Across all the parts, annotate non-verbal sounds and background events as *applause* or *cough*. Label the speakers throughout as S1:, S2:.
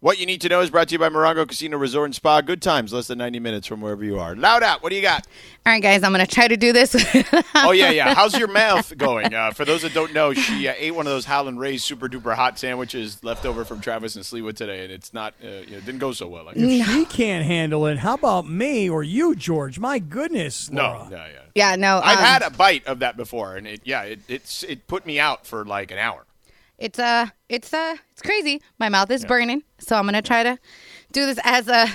S1: What you need to know is brought to you by Morongo Casino Resort and Spa. Good times, less than 90 minutes from wherever you are. Loud out, what do you got?
S2: All right, guys, I'm going to try to do this.
S1: oh, yeah, yeah. *laughs* How's your mouth going? Uh, for those that don't know, she uh, ate one of those Howlin' Ray's super duper hot sandwiches left over from Travis and Sliwa today, and it's not, uh, you know, it didn't go so well. I.
S3: If she can't handle it, how about me or you, George? My goodness, Laura.
S1: No, no, yeah.
S2: yeah, no.
S1: I've
S2: um,
S1: had a bite of that before, and it, yeah, it, it's it put me out for like an hour.
S2: It's uh, it's uh, it's crazy. My mouth is burning, so I'm gonna try to do this as a.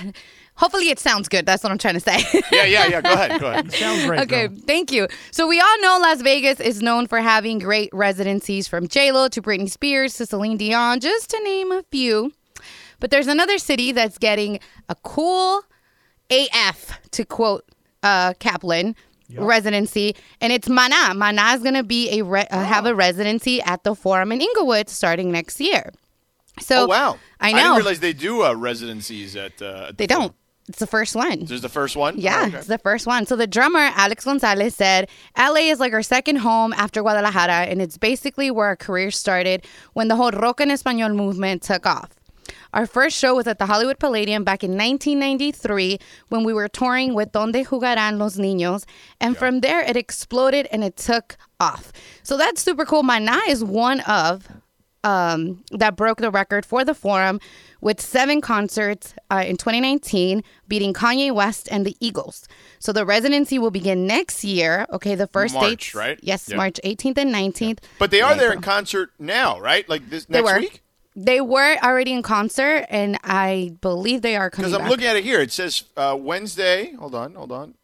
S2: Hopefully, it sounds good. That's what I'm trying to say.
S1: Yeah, yeah, yeah. Go ahead, go ahead. *laughs*
S3: Sounds great.
S2: Okay,
S3: girl.
S2: thank you. So we all know Las Vegas is known for having great residencies from J Lo to Britney Spears to Celine Dion, just to name a few. But there's another city that's getting a cool AF, to quote uh, Kaplan. Residency and it's Mana. Mana is gonna be a re- uh, have a residency at the Forum in Inglewood starting next year. So
S1: Oh wow!
S2: I
S1: didn't realize they do uh, residencies at. Uh, at
S2: they
S1: the
S2: don't. It's the first one.
S1: This is the first one.
S2: Yeah,
S1: Oh, okay.
S2: it's the first one. So the drummer, Alex Gonzalez, said LA is like our second home after Guadalajara, and it's basically where our career started when the whole rock en español movement took off. Our first show was at the Hollywood Palladium back in 1993 when we were touring with Donde Jugarán Los Niños. And from there, it exploded and it took off. So that's super cool. Maná is one of um, that broke the record for the Forum with seven concerts uh, in 2019, beating Kanye West and the Eagles. So the residency will begin next year. Okay, the first
S1: March,
S2: dates,
S1: right?
S2: Yes,
S1: Yeah.
S2: March 18th and 19th.
S1: But they are there in concert now, right? Like this next week.
S2: They were already in concert, and I believe they are coming.
S1: Because I'm
S2: back.
S1: looking at it here. It says uh, Wednesday. Hold on, hold on.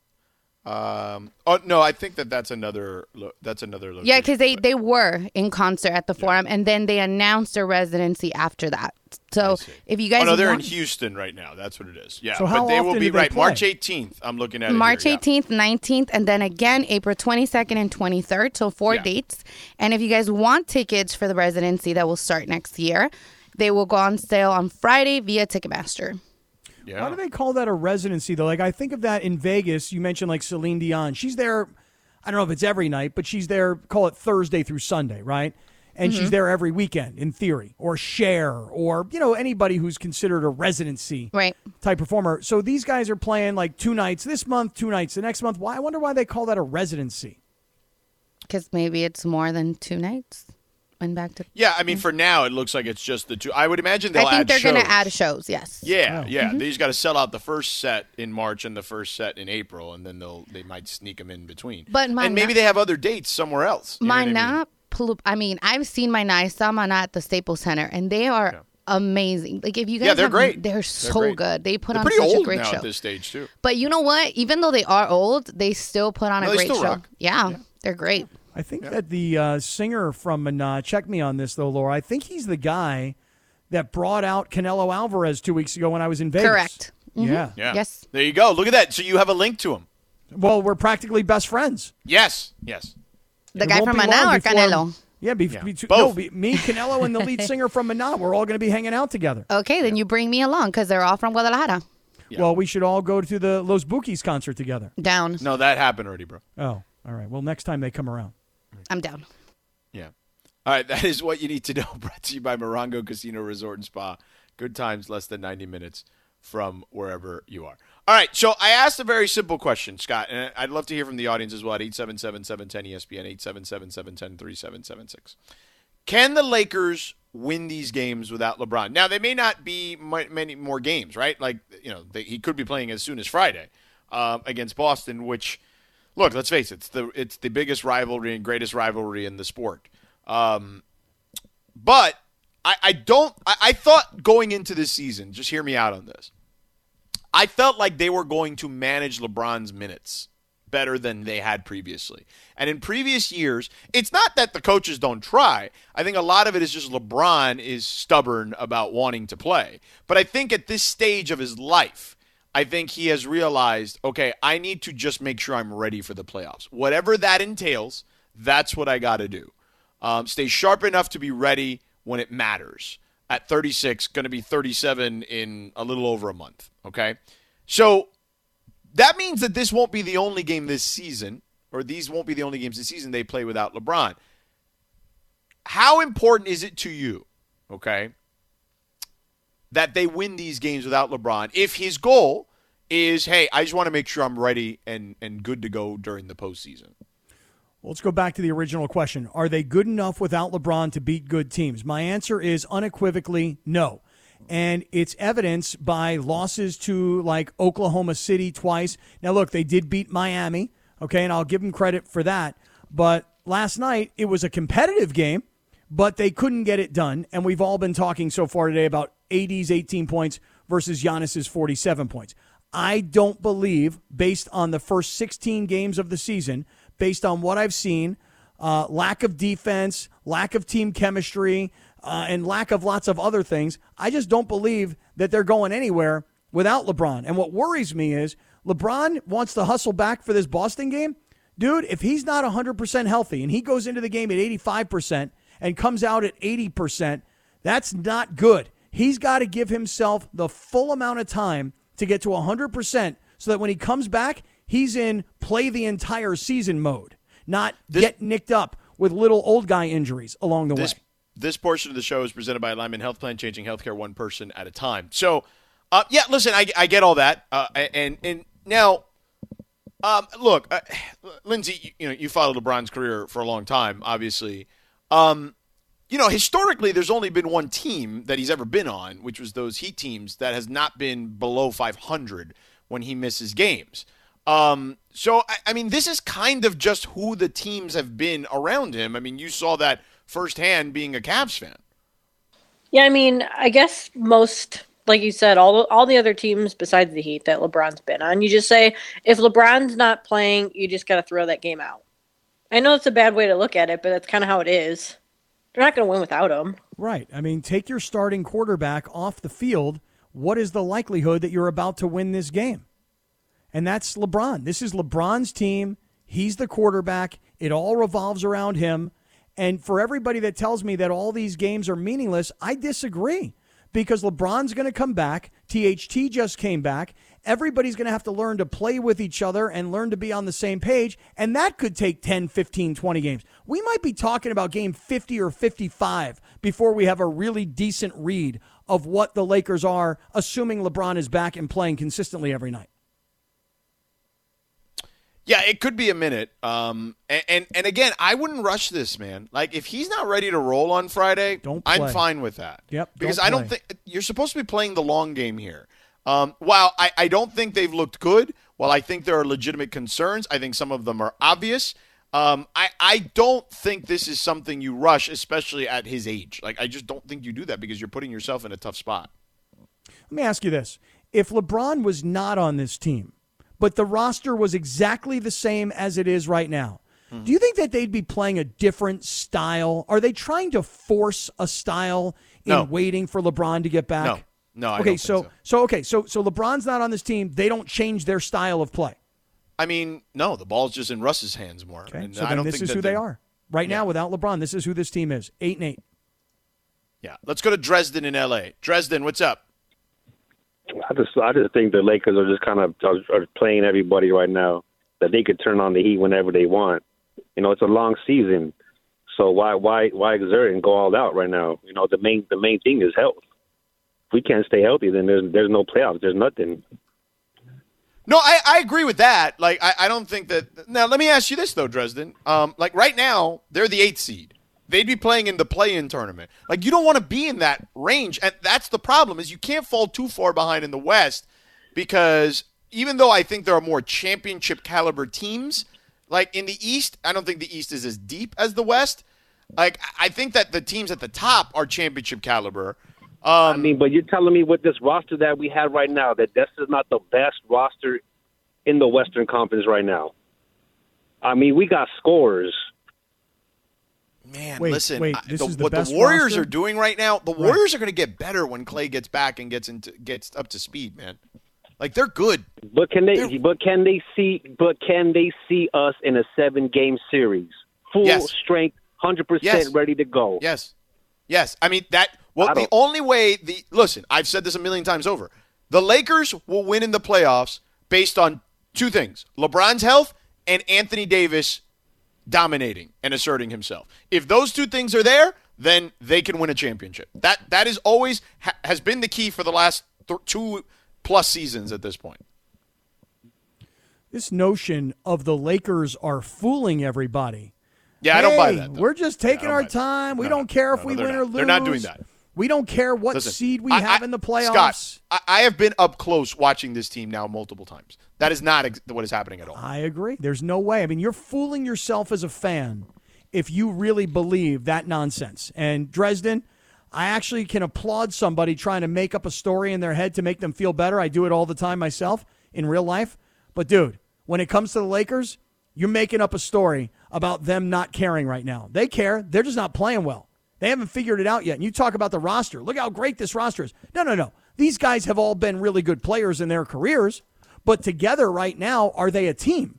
S1: Um, oh no, I think that that's another. Lo- that's another. Location.
S2: Yeah, because they, they were in concert at the Forum, and then they announced a residency after that. So if you guys
S1: Oh no, they're in Houston right now. That's what it is. Yeah,
S3: So how
S1: but they will be
S3: they
S1: right
S3: play?
S1: March 18th. I'm looking at it
S2: March
S1: here, yeah.
S2: 18th, 19th, and then again April 22nd and 23rd. So four
S1: Yeah.
S2: dates. And if you guys want tickets for the residency that will start next year, they will go on sale on Friday via Ticketmaster.
S1: Yeah.
S3: Why do they call that a residency though? Like I think of that in Vegas. You mentioned like Celine Dion. She's there. I don't know if it's every night, but she's there. Call it Thursday through Sunday, right? And
S2: Mm-hmm.
S3: she's there every weekend in theory, or Cher, or you know anybody who's considered a residency
S2: Right.
S3: type performer. So these guys are playing like two nights this month, two nights the next month. Why? I wonder why they call that a residency.
S2: Because maybe it's more than two nights. And back to.
S1: Yeah, I mean, for now it looks like it's just the two. I would imagine they'll
S2: I think
S1: add
S2: they're
S1: shows.
S2: going to add shows, yes.
S1: Yeah,
S3: Oh.
S1: yeah.
S2: Mm-hmm.
S1: They just got to sell out the first set in March and the first set in April, and then they'll they might sneak them in between.
S2: But my
S1: and maybe
S2: na-
S1: they have other dates somewhere else. You know what I mean?
S2: Mana, Plu- I mean, I've seen my I saw Mana at the Staples Center, and they are amazing. Like if you guys,
S1: Yeah, they're
S2: have-
S1: great.
S2: They're
S1: They're
S2: so
S1: great.
S2: good. They put
S1: They're
S2: on
S1: pretty
S2: such
S1: old
S2: a great
S1: now
S2: show.
S1: at this stage too.
S2: But you know what? Even though they are old, they still put on
S1: No,
S2: a great show.
S1: rock.
S2: Yeah, they're great.
S3: I think that the uh, singer from Mana, check me on this though, Laura. I think he's the guy that brought out Canelo Alvarez two weeks ago when I was in Vegas.
S2: Correct. Mm-hmm.
S3: Yeah.
S1: Yeah.
S2: Yes.
S1: There you go. Look at that. So you have a link to him.
S3: Well, we're practically best friends.
S1: Yes. Yes.
S2: The
S3: It
S2: guy from
S3: be
S2: Mana or Canelo?
S3: Yeah, be,
S1: Yeah.
S3: be- no,
S1: Both.
S3: be, me, Canelo, and the lead *laughs* singer from Mana. We're all going to be hanging out together.
S2: Okay, then you bring me along because they're all from Guadalajara.
S3: Well, we should all go to the Los Bukis concert together.
S2: Down.
S1: No, that happened already, bro.
S3: Oh, all right. Well, next time they come around. Mm.
S2: I'm down.
S1: Yeah. All right. *laughs* That is what you need to know. *laughs* Brought to you by Morongo Casino Resort and Spa. Good times, less than 90 minutes from wherever you are. All right. So I asked a very simple question, Scott, and I'd love to hear from the audience as well at 877 710 ESPN, 877 710 3776. Can the Lakers win these games without LeBron? Now, they may not be many more games, right? Like, you know, they, he could be playing as soon as Friday um, against Boston, which, look, let's face it, it's the, it's the biggest rivalry and greatest rivalry in the sport. Um, but I, I don't, I thought going into this season, just hear me out on this. I felt like they were going to manage LeBron's minutes better than they had previously. And in previous years, it's not that the coaches don't try. I think a lot of it is just LeBron is stubborn about wanting to play. But I think at this stage of his life, I think he has realized, okay, I need to just make sure I'm ready for the playoffs. Whatever that entails, that's what I got to do. Um, stay sharp enough to be ready when it matters. At 36, going to be 37 in a little over a month. Okay. So that means that this won't be the only game this season, or these won't be the only games this season they play without LeBron. How important is it to you, okay, that they win these games without LeBron if his goal is, hey, I just want to make sure I'm ready and, and good to go during the postseason?
S3: Well, let's go back to the original question. Are they good enough without LeBron to beat good teams? My answer is unequivocally no. And it's evidenced by losses to like Oklahoma City twice. Now, look, they did beat Miami, okay, and I'll give them credit for that. But last night, it was a competitive game, but they couldn't get it done. And we've all been talking so far today about AD's 18 points versus Giannis's 47 points. I don't believe, based on the first 16 games of the season, based on what I've seen, uh, lack of defense, lack of team chemistry, uh, and lack of lots of other things, I just don't believe that they're going anywhere without LeBron. And what worries me is LeBron wants to hustle back for this Boston game. Dude, if he's not 100% healthy and he goes into the game at 85% and comes out at 80%, that's not good. He's got to give himself the full amount of time to get to 100% so that when he comes back, he's in play the entire season mode, not this, get nicked up with little old guy injuries along the
S1: this,
S3: way.
S1: This portion of the show is presented by Alignment Health Plan, changing healthcare one person at a time. So, uh, yeah, listen, I, I get all that, uh, and and now, um, look, uh, Lindsay, you, you, know you followed LeBron's career for a long time, obviously. Um, you know, historically, there's only been one team that he's ever been on, which was those Heat teams that has not been below 500 when he misses games. Um, so, I, I, mean, this is kind of just who the teams have been around him. I mean, you saw that firsthand being a Cavs fan.
S4: Yeah, I mean, I guess most, like you said, all all the other teams besides the Heat that LeBron's been on, you just say if LeBron's not playing, you just got to throw that game out. I know it's a bad way to look at it, but that's kind of how it is. They're not going to win without him.
S3: Right. I mean, take your starting quarterback off the field. What is the likelihood that you're about to win this game? And that's LeBron. This is LeBron's team. He's the quarterback. It all revolves around him. And for everybody that tells me that all these games are meaningless, I disagree because LeBron's going to come back. THT just came back. Everybody's going to have to learn to play with each other and learn to be on the same page. And that could take 10, 15, 20 games. We might be talking about game 50 or 55 before we have a really decent read of what the Lakers are, assuming LeBron is back and playing consistently every night.
S1: Yeah, it could be a minute. Um, and, and, and again, I wouldn't rush this, man. Like if he's not ready to roll on Friday,
S3: don't
S1: I'm fine with that.
S3: Yep.
S1: Because
S3: don't
S1: I don't think you're supposed to be playing the long game here. Um, while I, I don't think they've looked good, while I think there are legitimate concerns, I think some of them are obvious. Um, I, I don't think this is something you rush, especially at his age. Like I just don't think you do that because you're putting yourself in a tough spot.
S3: Let me ask you this: If LeBron was not on this team, but the roster was exactly the same as it is right now. Mm-hmm. Do you think that they'd be playing a different style? Are they trying to force a style in
S1: no.
S3: waiting for LeBron to get back?
S1: No. No, I
S3: okay,
S1: so,
S3: so so okay, so so LeBron's not on this team. They don't change their style of play.
S1: I mean, no, the ball's just in Russ's hands more.
S3: Okay, and so then this is who they are right yeah. now without LeBron. This is who this team is. Eight and eight.
S1: Yeah, let's go to Dresden in L.A. Dresden, what's up?
S5: I just I just think the Lakers are just kind of are playing everybody right now that they could turn on the heat whenever they want. You know, it's a long season, so why why why exert and go all out right now? You know, the main the main thing is health. If we can't stay healthy, then there's there's no playoffs. There's nothing.
S1: No, I, I agree with that. Like I, I don't think that now let me ask you this though, Dresden. Um like right now, they're the eighth seed they'd be playing in the play-in tournament. Like you don't want to be in that range, and that's the problem is you can't fall too far behind in the West because even though I think there are more championship caliber teams, like in the East, I don't think the East is as deep as the West. Like I think that the teams at the top are championship caliber. Um,
S5: I mean, but you're telling me with this roster that we have right now that this is not the best roster in the Western Conference right now. I mean, we got scores
S1: Man,
S3: wait,
S1: listen,
S3: wait,
S1: the,
S3: the
S1: what the Warriors
S3: roster?
S1: are doing right now, the Warriors right. are going to get better when Clay gets back and gets into gets up to speed, man. Like they're good.
S5: But can they
S1: they're...
S5: but can they see but can they see us in a 7-game series? Full
S1: yes.
S5: strength, 100%
S1: yes.
S5: ready to go.
S1: Yes. Yes. I mean that well the only way the listen, I've said this a million times over. The Lakers will win in the playoffs based on two things. LeBron's health and Anthony Davis dominating and asserting himself. If those two things are there, then they can win a championship. That that is always ha- has been the key for the last th- two plus seasons at this point.
S3: This notion of the Lakers are fooling everybody.
S1: Yeah, I don't buy that. though.
S3: We're just taking
S1: don't
S3: our time. We
S1: No,
S3: don't care
S1: no,
S3: if
S1: no,
S3: we win
S1: not.
S3: or lose.
S1: They're not doing that.
S3: We don't care what
S1: Listen,
S3: seed we
S1: I-
S3: have
S1: I-
S3: in the playoffs.
S1: Scott, I, I have been up close watching this team now multiple times. That is not ex- what is happening at all.
S3: I agree. There's no way. I mean, you're fooling yourself as a fan if you really believe that nonsense. And Dresden, I actually can applaud somebody trying to make up a story in their head to make them feel better. I do it all the time myself in real life. But dude, when it comes to the Lakers, you're making up a story about them not caring right now. They care. They're just not playing well. They haven't figured it out yet. And you talk about the roster. Look how great this roster is. No, no, no. These guys have all been really good players in their careers, but together right now, are they a team?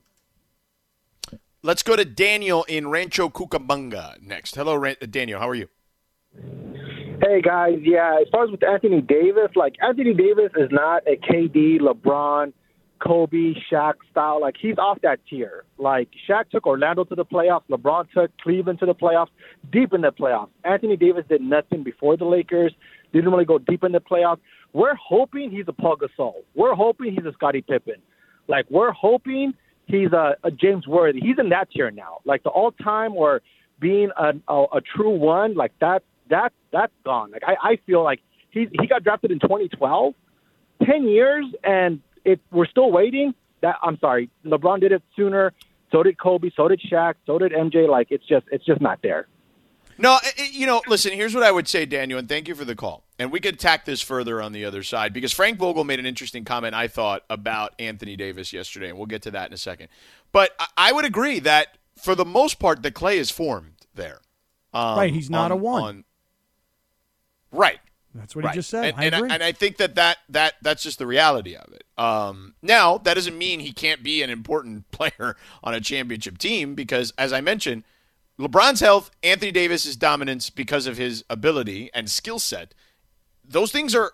S1: Let's go to Daniel in Rancho Cucamonga next. Hello, Ran- uh, Daniel. How are you?
S6: Hey guys, yeah. As far as with Anthony Davis, like Anthony Davis is not a KD, LeBron, Kobe, Shaq style. Like he's off that tier. Like Shaq took Orlando to the playoffs, LeBron took Cleveland to the playoffs, deep in the playoffs. Anthony Davis did nothing before the Lakers. Didn't really go deep in the playoffs. We're hoping he's a Paul Gasol. We're hoping he's a Scottie Pippen. Like we're hoping he's a, a James Worthy. He's in that tier now. Like the all time or being a, a, a true one, like that that that's gone. Like I, I feel like he he got drafted in 2012, 10 years, and it we're still waiting. That I'm sorry, LeBron did it sooner. So did Kobe. So did Shaq. So did MJ. Like it's just it's just not there.
S1: No, i- i- you know, listen, here's what I would say, Daniel, and thank you for the call. And we could tack this further on the other side because Frank Vogel made an interesting comment, I thought, about Anthony Davis yesterday, and we'll get to that in a second. But I- I would agree that for the most part, the clay is formed there. Um,
S3: Right, he's not a one.
S1: on- right.
S3: That's what
S1: right.
S3: he just said.
S1: And,
S3: I
S1: and
S3: agree.
S1: and I think that, that that that's just the reality of it. Um, now, that doesn't mean he can't be an important *laughs* player on a championship team because, as I mentioned, LeBron's health, Anthony Davis's dominance because of his ability and skill set, those things are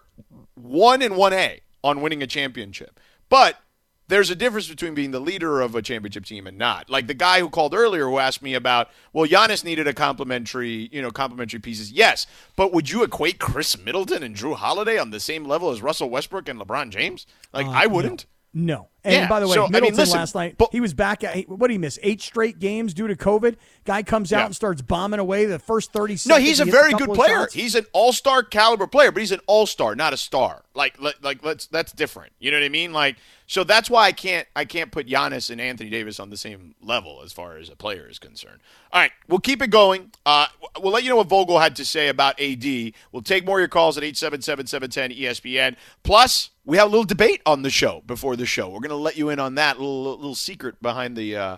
S1: one and one A on winning a championship. But there's a difference between being the leader of a championship team and not. Like the guy who called earlier who asked me about, well, Giannis needed a complimentary, you know, complimentary pieces. Yes, but would you equate Khris Middleton and Jrue Holiday on the same level as Russell Westbrook and LeBron James? Like uh, I wouldn't.
S3: No. And
S1: Yeah,
S3: by the way,
S1: so, I mean,
S3: Middleton
S1: listen,
S3: last night,
S1: but-
S3: he was back at, what did he miss? Eight straight games due to COVID. Guy comes out
S1: Yeah.
S3: and starts bombing away the first 30 seconds.
S1: No, he's a
S3: he
S1: very good player.
S3: shots.
S1: He's an all-star caliber player, but he's an all-star, not a star. Like, like, let's that's different. You know what I mean? Like, so that's why I can't I can't put Giannis and Anthony Davis on the same level as far as a player is concerned. All right, we'll keep it going. Uh, we'll let you know what Vogel had to say about AD. We'll take more of your calls at 877-710-ESPN. Plus, we have a little debate on the show before the show. We're going to let you in on that little little secret behind the uh,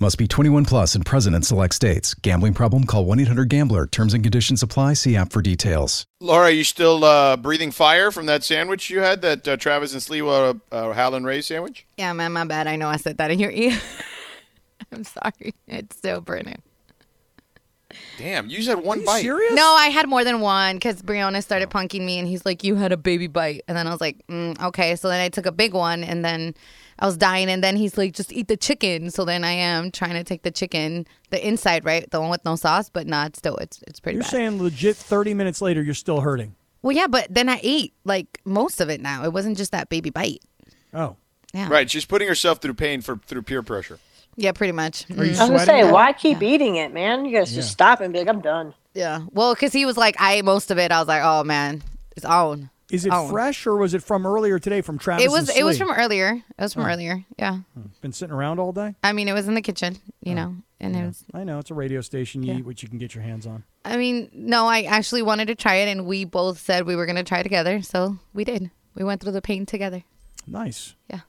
S7: Must be 21 plus and present in select states. Gambling problem? Call 1 800 Gambler. Terms and conditions apply. See app for details.
S1: Laura, you still uh, breathing fire from that sandwich you had, that uh, Travis and Sliwa uh, Howlin' Ray sandwich?
S2: Yeah, man, my bad. I know I said that in your ear. *laughs* I'm sorry. It's still burning.
S1: Damn, you just had one
S3: Are you
S1: bite.
S3: serious?
S2: No, I had more than one because Brianna started punking me, and he's like, "You had a baby bite," and then I was like, mm, "Okay." So then I took a big one, and then I was dying, and then he's like, "Just eat the chicken." So then I am trying to take the chicken, the inside, right, the one with no sauce, but not still. It's it's pretty
S3: You're
S2: bad.
S3: saying legit 30 minutes later, you're still hurting.
S2: well, yeah, but then I ate like most of it. Now it wasn't just that baby bite.
S3: Oh.
S2: Yeah,
S1: Right, she's putting herself through pain for through peer pressure.
S2: Yeah, pretty much.
S3: Are you
S2: Mm.
S4: I was gonna
S3: sweating?
S4: say, why keep eating it, man? You guys just stop and be like, I'm done.
S2: Yeah. Well, because he was like, I ate most of it. I was like, oh man, it's on.
S3: Is it
S2: Oh.
S3: fresh or was it from earlier today from Travis?
S2: It was. It was from earlier. It was from earlier. Yeah.
S3: Been sitting around all day?
S2: I mean, it was in the kitchen, you know, and it was.
S3: I know. It's a radio station. You
S2: Yeah.
S3: eat what you can get your hands on.
S2: I mean, no, I actually wanted to try it, and we both said we were gonna try together, so we did. We went through the pain together.
S3: Nice.
S2: Yeah.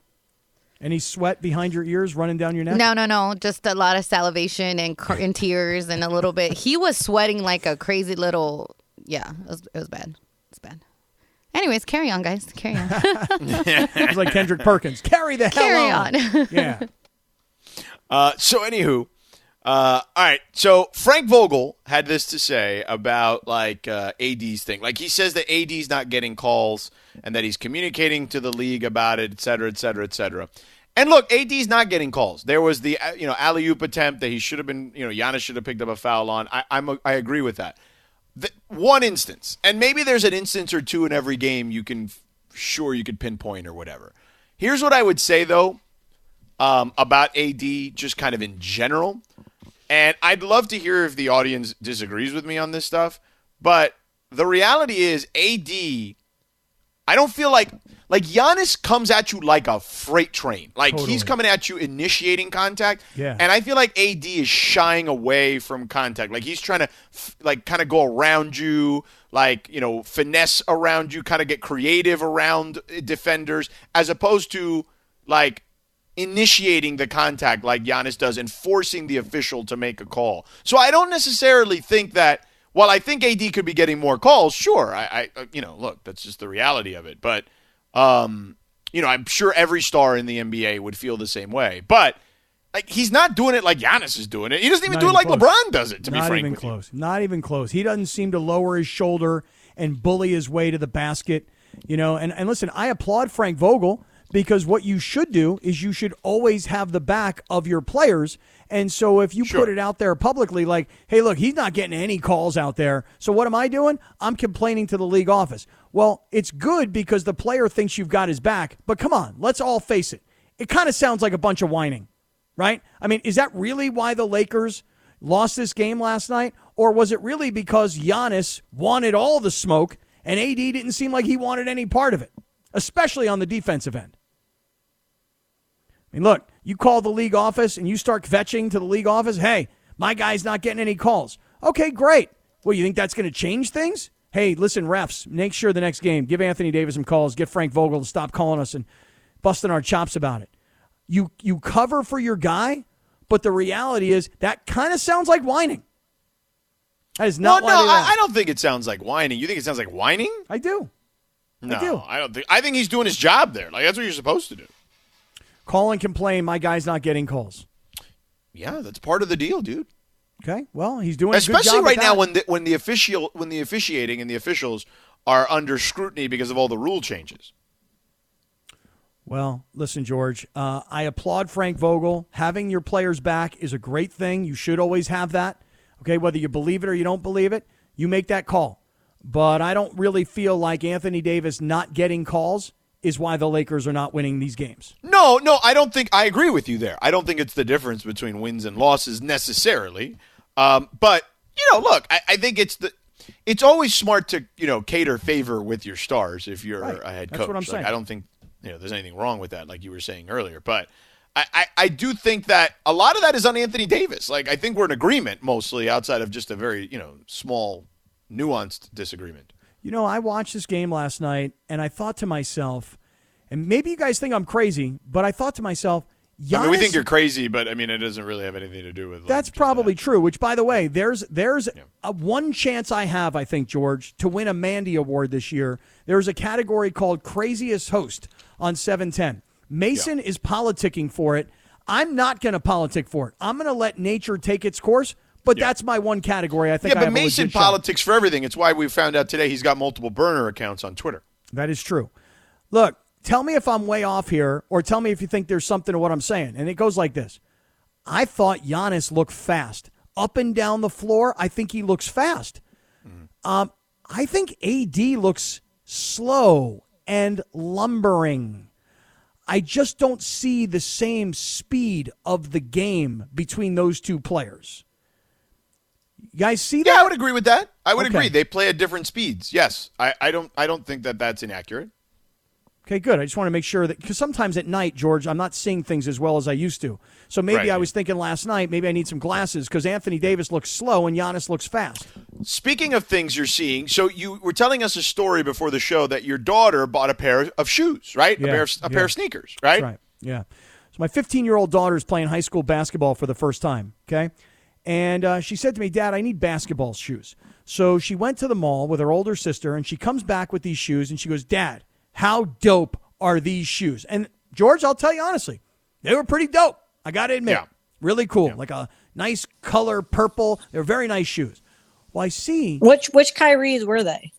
S3: Any sweat behind your ears running down your neck?
S2: No, no, no, just a lot of salivation and, cr- and tears and a little bit. He was sweating like a crazy little. Yeah, it was, it was bad. It's bad. Anyways, carry on, guys. Carry on. *laughs*
S3: It's like Kendrick Perkins. Carry the hell
S2: carry
S3: on.
S2: on.
S3: Yeah. *laughs*
S1: Uh, so, anywho, uh, all right. So Frank Vogel had this to say about like uh, AD's thing. Like he says that AD's not getting calls and that he's communicating to the league about it, et cetera, et cetera, et cetera. And look, AD's not getting calls. There was the uh, you know alley oop attempt that he should have been you know Giannis should have picked up a foul on. I, I'm a, I agree with that. The, one instance, and maybe there's an instance or two in every game you can sure you could pinpoint or whatever. Here's what I would say though um, about AD, just kind of in general. And I'd love to hear if the audience disagrees with me on this stuff. But the reality is, AD, I don't feel like like Giannis comes at you like a freight train. Like
S3: Totally.
S1: he's coming at you initiating contact.
S3: Yeah.
S1: And I feel like AD is shying away from contact. Like he's trying to f- like kind of go around you, like, you know, finesse around you, kind of get creative around uh, defenders as opposed to like initiating the contact like Giannis does and forcing the official to make a call. So I don't necessarily think that while I think AD could be getting more calls, sure, I, I you know, look, that's just the reality of it. But um, you know, I'm sure every star in the NBA would feel the same way. But like he's not doing it like Giannis is doing it. He doesn't even
S3: Not
S1: do it like
S3: close.
S1: LeBron does it, to be
S3: Not
S1: frank
S3: even
S1: with you.
S3: close. Not even close. He doesn't seem to lower his shoulder and bully his way to the basket. You know, and, and listen, I applaud Frank Vogel because what you should do is you should always have the back of your players. And so if you put it out there publicly, like, hey, look, he's not getting any calls out there. So what am I doing? I'm complaining to the league office. Well, it's good because the player thinks you've got his back. But come on, let's all face it. It kind of sounds like a bunch of whining right? I mean, is that really why the Lakers lost this game last night? Or was it really because Giannis wanted all the smoke and AD didn't seem like he wanted any part of it, especially on the defensive end? I mean, look, you call the league office and you start kvetching to the league office, hey, my guy's not getting any calls. Okay, great. Well, you think that's going to change things? Hey, listen, refs, make sure the next game, give Anthony Davis some calls, get Frank Vogel to stop calling us and busting our chops about it you you cover for your guy, but the reality is that kind of sounds like whining. That is not
S1: well, no, I. I don't think it sounds like whining. You think it sounds like whining?
S3: I do.
S1: No,
S3: do.
S1: I don't think. I think he's doing his job there. Like that's what you're supposed to do.
S3: Call and complain. My guy's not getting calls.
S1: Yeah, that's part of the deal, dude.
S3: Okay, well he's doing a good
S1: Especially right now when the when the official when the officiating and the officials are under scrutiny because of all the rule changes.
S3: Well, listen, George. Uh, I applaud Frank Vogel. Having your players back is a great thing. You should always have that. Okay, whether you believe it or you don't believe it, you make that call. But I don't really feel like Anthony Davis not getting calls is why the Lakers are not winning these games.
S1: No, no, I don't think I agree with you there. I don't think it's the difference between wins and losses necessarily. Um, but you know, look, I, I think it's the it's always smart to you know cater favor with your stars if you're
S3: Right.
S1: a head
S3: That's
S1: coach.
S3: what I'm
S1: Like,
S3: saying.
S1: I don't think you know there's anything wrong with that, like you were saying earlier. But I, I, I do think that a lot of that is on Anthony Davis. Like I think we're in agreement mostly, outside of just a very you know small, nuanced disagreement.
S3: You know, I watched this game last night and I thought to myself, and maybe you guys think I'm crazy, but I thought to myself, Giannis,
S1: I mean, we think you're crazy, but I mean, it doesn't really have anything to do with. like,
S3: That's probably
S1: that.
S3: true. Which, by the way, there's there's a one chance I have, I think, George, to win a Mandy Award this year. There's a category called Craziest Host on 710. Mason is politicking for it. I'm not going to politic for it. I'm going to let nature take its course. But that's my one category. I think.
S1: Yeah,
S3: I
S1: but Mason
S3: legit shot.
S1: politics for everything. It's why we found out today he's got multiple burner accounts on Twitter.
S3: That is true. Look, tell me if I'm way off here, or tell me if you think there's something to what I'm saying. And it goes like this I thought Giannis looked fast. Up and down the floor, I think he looks fast. Um, I think AD looks slow and lumbering. I just don't see the same speed of the game between those two players. You guys see that?
S1: Yeah, I would agree with that. I would
S3: Okay.
S1: agree. They play at different speeds. Yes, I, I don't. I don't think that that's inaccurate.
S3: Okay, good. I just want to make sure that because sometimes at night, George, I'm not seeing things as well as I used to. So maybe
S1: Right.
S3: I was thinking last night, maybe I need some glasses because Anthony Davis looks slow and Giannis looks fast.
S1: Speaking of things you're seeing, so you were telling us a story before the show that your daughter bought a pair of shoes, right?
S3: Yeah,
S1: a pair of, a pair of sneakers, right?
S3: That's right. Yeah. So my 15 year old daughter is playing high school basketball for the first time. Okay. And uh, she said to me, Dad, I need basketball shoes. So she went to the mall with her older sister and she comes back with these shoes and she goes, Dad, how dope are these shoes? And George, I'll tell you honestly, they were pretty dope. I got to admit.
S1: Yeah.
S3: Really cool. Like a nice color purple. They're very nice shoes. Well, I see.
S4: Which which Kyrie's were they?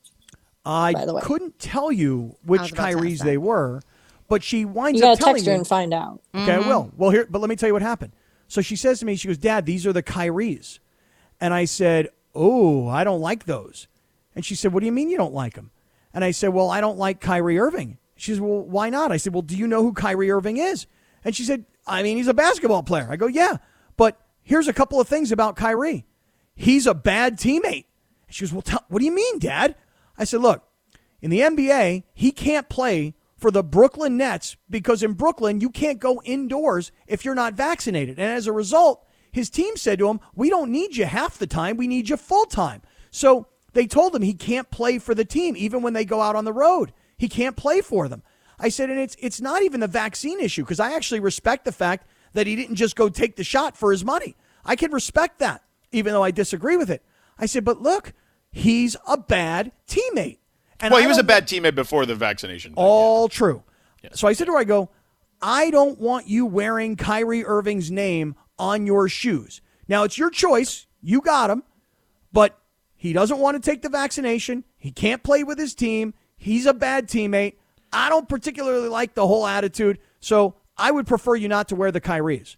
S3: I
S4: the
S3: couldn't tell you which
S2: about
S3: Kyries they were, but she winds
S4: You
S3: up
S4: gotta
S3: telling
S4: text her
S3: me.
S4: and find out.
S3: Okay, I will. Well, here, but let me tell you what happened. So she says to me, she goes, Dad, these are the Kyries. And I said, Oh, I don't like those. And she said, What do you mean you don't like them? And I said, Well, I don't like Kyrie Irving. She says, Well, why not? I said, Well, do you know who Kyrie Irving is? And she said, I mean, he's a basketball player. I go, Yeah, but here's a couple of things about Kyrie. He's a bad teammate. She goes, Well, tell, what do you mean, Dad? I said, Look, in the NBA, he can't play for the Brooklyn Nets because in Brooklyn, you can't go indoors if you're not vaccinated. And as a result, his team said to him, We don't need you half the time, we need you full time. So they told him he can't play for the team, even when they go out on the road. He can't play for them. I said, and it's it's not even the vaccine issue, because I actually respect the fact that he didn't just go take the shot for his money. I can respect that, even though I disagree with it. I said, but look, he's a bad teammate. And
S1: well, he was a bad teammate before the vaccination. thing.
S3: all true. So I said to her, I go, I don't want you wearing Kyrie Irving's name on your shoes. Now it's your choice. You got him, but he doesn't want to take the vaccination. He can't play with his team. He's a bad teammate. I don't particularly like the whole attitude. So I would prefer you not to wear the Kyries.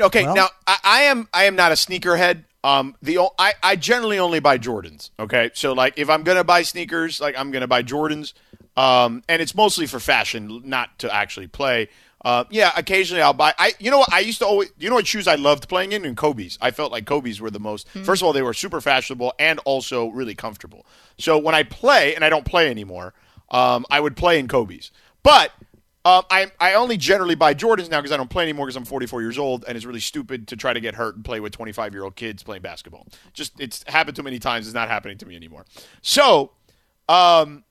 S1: Okay,
S3: Well-
S1: now I, I am I am not a sneakerhead. Um, the I generally only buy Jordans. Okay, so like if I'm gonna buy sneakers, like I'm gonna buy Jordans. Um, and it's mostly for fashion, not to actually play. Uh, yeah, occasionally I'll buy. I you know what I used to always you know what shoes I loved playing in and Kobe's. I felt like Kobe's were the most. First of all, they were super fashionable and also really comfortable. So when I play and I don't play anymore, um, I would play in Kobe's. But um, I I only generally buy Jordans now because I don't play anymore because I'm 44 years old and it's really stupid to try to get hurt and play with 25 year old kids playing basketball. Just it's happened too many times. It's not happening to me anymore. So, um,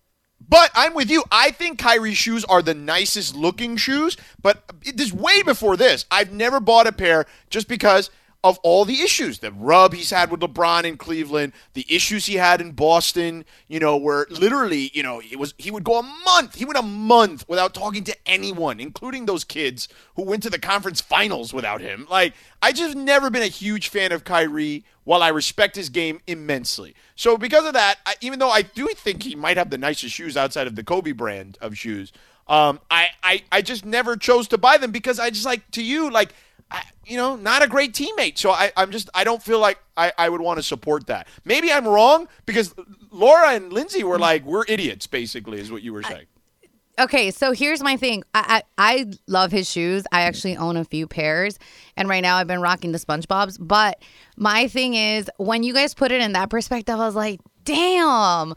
S1: but I'm with you. I think Kyrie's shoes are the nicest looking shoes. But it is way before this. I've never bought a pair just because of all the issues the rub he's had with LeBron in Cleveland, the issues he had in Boston. You know, where literally, you know, it was he would go a month. He went a month without talking to anyone, including those kids who went to the conference finals without him. Like, I just never been a huge fan of Kyrie. While I respect his game immensely, so because of that, I, even though I do think he might have the nicest shoes outside of the Kobe brand of shoes, um, I, I I just never chose to buy them because I just like to you like I, you know, not a great teammate. So I, I'm just, I don't feel like I, I would want to support that. Maybe I'm wrong because Laura and Lindsay were like, we're idiots, basically, is what you were saying.
S2: Okay, so here's my thing. I, I I love his shoes. I actually own a few pairs, and right now I've been rocking the SpongeBob's. But my thing is, when you guys put it in that perspective, I was like, damn.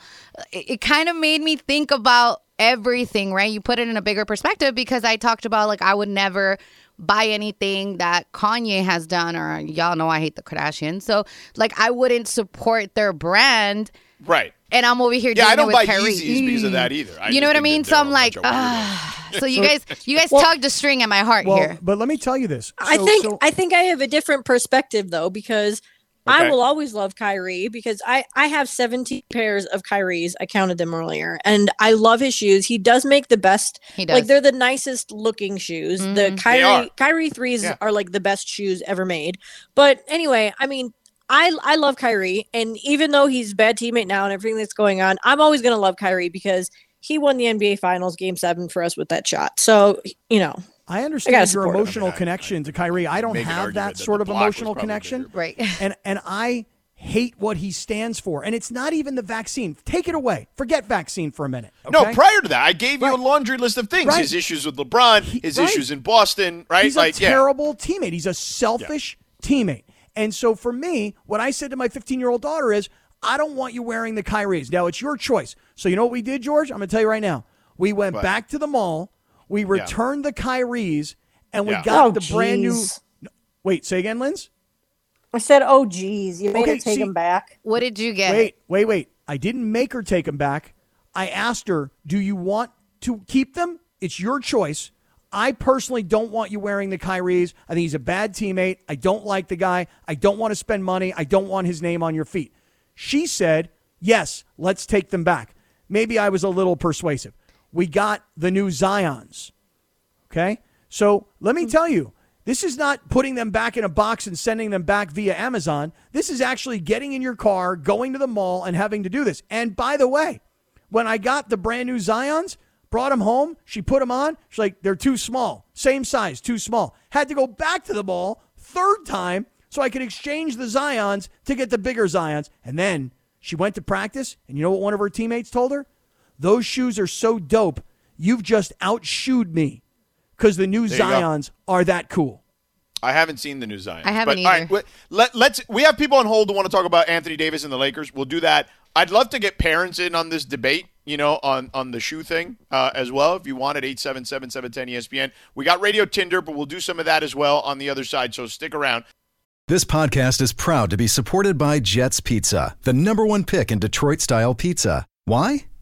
S2: It, it kind of made me think about everything. Right? You put it in a bigger perspective because I talked about like I would never buy anything that Kanye has done, or y'all know I hate the Kardashians. So like I wouldn't support their brand.
S1: right.
S2: And I'm over here.
S1: Yeah, I don't
S2: it with
S1: buy
S2: Kyrie.
S1: Yeezys because of that either. I
S2: you know what I mean? So I'm like,
S1: bunch of weirdos.
S2: ah. so you *laughs* guys, you guys tugged a string at my heart
S3: Well,
S2: here.
S3: but let me tell you this.
S4: I think
S3: so-
S4: I think I have a different perspective though because
S1: Okay.
S4: I will always love Kyrie because I I have 17 pairs of Kyrie's. I counted them earlier, and I love his shoes. He does make the best.
S2: He does.
S4: Like they're the nicest looking shoes. The
S2: Mhm.
S1: They are.
S4: Kyrie Kyrie threes
S1: Yeah.
S4: are like the best shoes ever made. But anyway, I mean. I, I love Kyrie, and even though he's a bad teammate now and everything that's going on, I'm always going to love Kyrie because he won the NBA Finals Game Seven for us with that shot. So you know,
S3: I
S4: I
S3: understand
S4: gotta
S3: your
S4: support him.
S3: emotional
S1: I- I-
S3: connection to Kyrie. I don't have that
S1: that
S3: sort
S1: the
S3: of emotional connection.
S1: bigger.
S2: right. *laughs*
S3: and and I hate what he stands for. And it's not even the vaccine. Take it away. Forget vaccine for a minute.
S1: No, prior to that, I gave you a laundry list of things.
S3: Right.
S1: His issues with LeBron,
S3: He-
S1: his
S3: right.
S1: issues in Boston, right?
S3: He's
S1: like,
S3: a terrible teammate. He's a selfish teammate. And so for me, what I said to my 15 year old daughter is, I don't want you wearing the Kyries. Now it's your choice. So you know what we did, George? I'm going to tell you right now. We went
S1: What?
S3: back to the mall. We returned the Kyries, and we
S1: Yeah.
S3: got
S4: Oh,
S3: the brand new. Wait, say again, Linz.
S4: I said, "Oh, geez, you made
S3: Okay,
S4: her take
S3: see-
S4: him back."
S2: What did you get?
S3: Wait, wait, wait. I didn't make her take them back. I asked her, "Do you want to keep them? It's your choice. I personally don't want you wearing the Kyrie's. I think he's a bad teammate. I don't like the guy. I don't want to spend money. I don't want his name on your feet. She said, yes, let's take them back. Maybe I was a little persuasive. We got the new Zions. Okay? So let me tell you, this is not putting them back in a box and sending them back via Amazon. This is actually getting in your car, going to the mall, and having to do this. And by the way, when I got the brand new Zions, brought them home, she put them on. She's like, they're too small. Same size, too small. Had to go back to the mall third time so I could exchange the Zions to get the bigger Zions. And then she went to practice, and you know what one of her teammates told her? Those shoes are so dope, you've just outshoed me because the new
S1: There go.
S3: Zions are that cool.
S1: I haven't seen the new Zion.
S2: I haven't
S1: but, all right,
S2: either.
S1: wait, let, let's. We have people on hold who want to talk about Anthony Davis and the Lakers. We'll do that. I'd love to get parents in on this debate. You know, on on the shoe thing uh, as well. If you want at eight seven seven seven ten ESPN. We got Radio Tinder, but we'll do some of that as well on the other side. So stick around.
S7: This podcast is proud to be supported by Jets Pizza, the number one pick in Detroit style pizza. Why?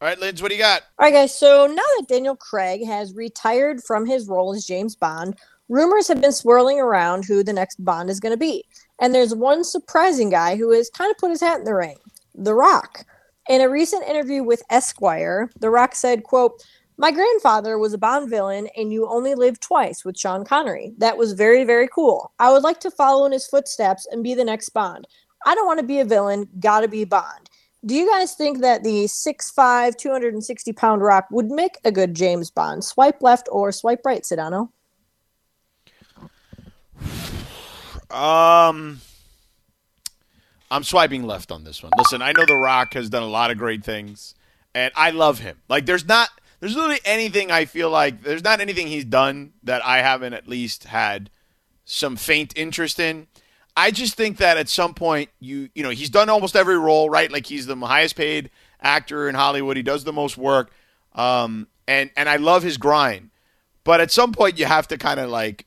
S1: All right, Lids, what do you got?
S4: All right, guys. So now that Daniel Craig has retired from his role as James Bond, rumors have been swirling around who the next Bond is going to be. And there's one surprising guy who has kind of put his hat in the ring The Rock. In a recent interview with Esquire, The Rock said, quote, my grandfather was a Bond villain, and you only live twice with Sean Connery. That was very, very cool. I would like to follow in his footsteps and be the next Bond. I don't want to be a villain, gotta be Bond. Do you guys think that the 6'5, 260 pound rock would make a good James Bond? Swipe left or swipe right, Sedano?
S1: Um, I'm swiping left on this one. Listen, I know The Rock has done a lot of great things, and I love him. Like, there's not, there's literally anything I feel like there's not anything he's done that I haven't at least had some faint interest in. I just think that at some point you you know he's done almost every role right like he's the highest paid actor in Hollywood he does the most work um, and and I love his grind but at some point you have to kind of like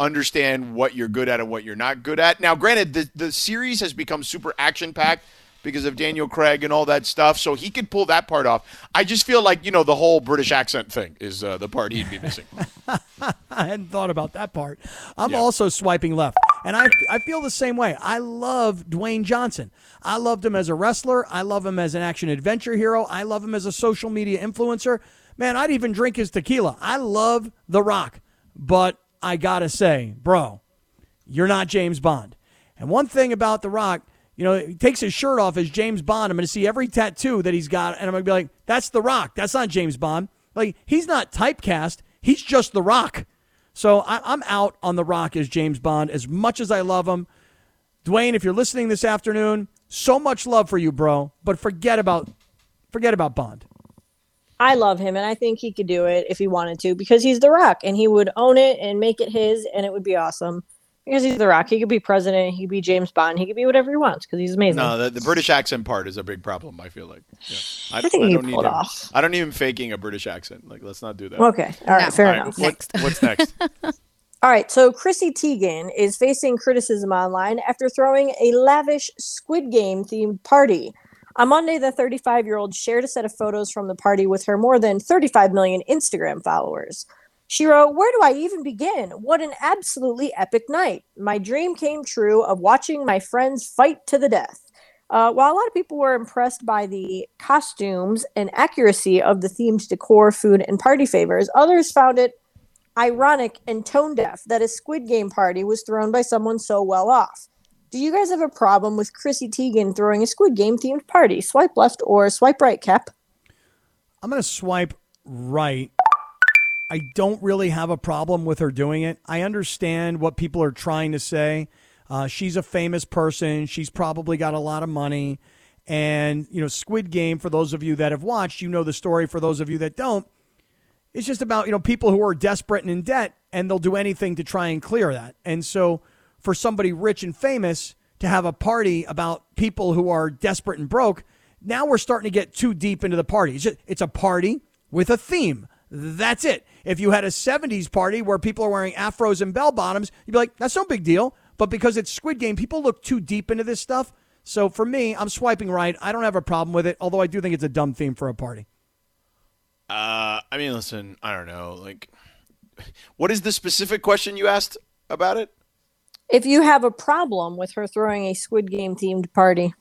S1: understand what you're good at and what you're not good at. Now, granted, the the series has become super action packed because of Daniel Craig and all that stuff, so he could pull that part off. I just feel like you know the whole British accent thing is uh, the part he'd be missing. *laughs*
S3: I hadn't thought about that part. I'm
S1: Yeah.
S3: also swiping left. And I, I feel the same way. I love Dwayne Johnson. I loved him as a wrestler. I love him as an action adventure hero. I love him as a social media influencer. Man, I'd even drink his tequila. I love The Rock. But I got to say, bro, you're not James Bond. And one thing about The Rock, you know, he takes his shirt off as James Bond. I'm going to see every tattoo that he's got, and I'm going to be like, that's The Rock. That's not James Bond. Like, he's not typecast. He's just The Rock. So I, I'm out on The Rock as James Bond as much as I love him. Dwayne, if you're listening this afternoon, so much love for you, bro. But forget about forget about Bond.
S4: I love him, and I think he could do it if he wanted to because he's The Rock, and he would own it and make it his, and it would be awesome. Because he's The Rock, he could be president, he could be James Bond, he could be whatever he wants because he's amazing.
S1: no, the, the British accent part is a big problem. I feel like yeah. *sighs* I,
S4: I think you
S1: don't
S4: can
S1: need
S4: pull
S1: him.
S4: off.
S1: I don't need him faking a British accent. Like, let's not do that.
S4: Okay, all right,
S2: No.
S4: fair
S1: All right,
S4: enough.
S1: what-
S2: Next.
S1: what's next? *laughs*
S4: All right, so Chrissy Teigen is facing criticism online after throwing a lavish Squid Game themed party. On Monday, the 35 year old shared a set of photos from the party with her more than 35 million Instagram followers. She wrote, Where do I even begin? What an absolutely epic night. My dream came true of watching my friends fight to the death. Uh, while a lot of people were impressed by the costumes and accuracy of the themed decor, food, and party favors, others found it ironic and tone deaf that a Squid Game party was thrown by someone so well off. Do you guys have a problem with Chrissy Teigen throwing a Squid Game themed party? Swipe left or swipe right, Cap?
S3: I'm going to swipe right. I don't really have a problem with her doing it. I understand what people are trying to say. Uh, she's a famous person. She's probably got a lot of money. And, you know, Squid Game, for those of you that have watched, you know the story. For those of you that don't, It's just about, you know, people who are desperate and in debt and they'll do anything to try and clear that. And so for somebody rich and famous to have a party about people who are desperate and broke, now we're starting to get too deep into the party. It's, just, it's a party with a theme. That's it. If you had a 70s party where people are wearing afros and bell bottoms, you'd be like, that's no big deal. But because it's Squid Game, people look too deep into this stuff. So for me, I'm swiping right. I don't have a problem with it, although I do think it's a dumb theme for a party.
S1: Uh, I mean, listen, I don't know. Like, what is the specific question you asked about it?
S4: If you have a problem with her throwing a Squid Game themed party,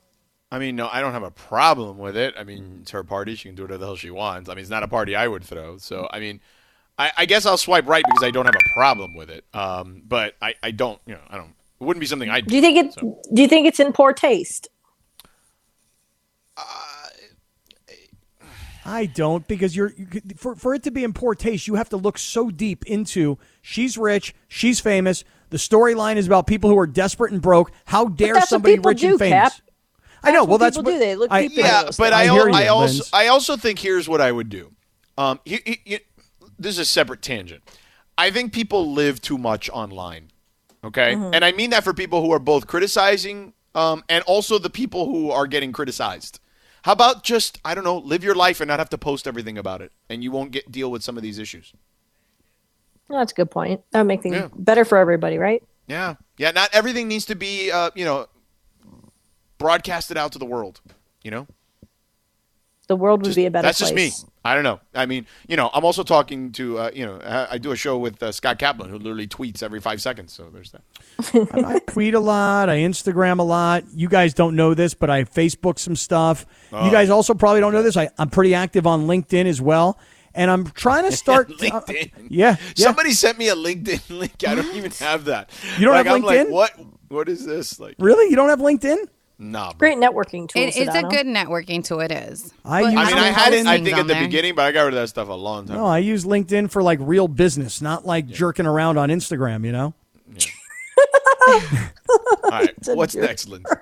S1: I mean, no, I don't have a problem with it. I mean, it's her party; she can do whatever the hell she wants. I mean, it's not a party I would throw. So, I mean, I, I guess I'll swipe right because I don't have a problem with it. Um, but I, I don't, you know, I don't. It wouldn't be something I
S4: do you think it?
S1: so.
S4: Do you think it's in poor taste?
S3: I don't because you're you, for for it to be in poor taste, you have to look so deep into she's rich, she's famous. The storyline is about people who are desperate and broke. How dare
S4: that's
S3: somebody
S4: people
S3: rich
S4: do,
S3: and famous?
S4: Cap.
S3: I know.
S4: That's
S3: well,
S4: what
S3: that's
S4: people
S3: what
S4: do. They look
S3: I-
S4: deep into
S1: yeah, but
S3: things.
S1: I,
S3: I you,
S1: I also
S3: Vince.
S1: I also think here's what I would do. Um, you, you, you, this is a separate tangent. I think people live too much online. Okay,
S4: Mm-hmm.
S1: and I mean that for people who are both criticizing um, and also the people who are getting criticized. How about just I don't know, live your life and not have to post everything about it, and you won't get deal with some of these issues.
S4: No, that's a good point. That would make things
S1: Yeah.
S4: better for everybody, right?
S1: Yeah, yeah. Not everything needs to be uh, you know broadcasted out to the world. You know.
S4: The world would be a better
S1: That's
S4: place.
S1: just me. I don't know. I mean, you know, I'm also talking to, uh, you know, I, do a show with uh, Scott Kaplan, who literally tweets every five seconds. So there's that. *laughs*
S3: I tweet a lot. I Instagram a lot. You guys don't know this, but I Facebook some stuff.
S1: Oh.
S3: You guys also probably don't know this. I, I'm pretty active on LinkedIn as well, and I'm trying to *laughs* start. uh,
S1: LinkedIn.
S3: yeah, yeah.
S1: Somebody sent me a LinkedIn *laughs* link. I don't even have that.
S3: You don't
S1: like,
S3: have
S1: I'm like,
S3: LinkedIn?
S1: what? What is this? Like,
S3: really? You don't have LinkedIn?
S1: Nah. bro.
S4: Great networking tool.
S2: It, it's a good networking tool. It is.
S3: I
S2: But
S3: use-
S1: I mean, I had it. I think at the
S2: there.
S1: beginning, but I got rid of that stuff a long time.
S3: No,
S1: ago.
S3: I use LinkedIn for like real business, not like jerking around on Instagram. You know. *laughs*
S1: All right. What's next, Lindsay? *laughs*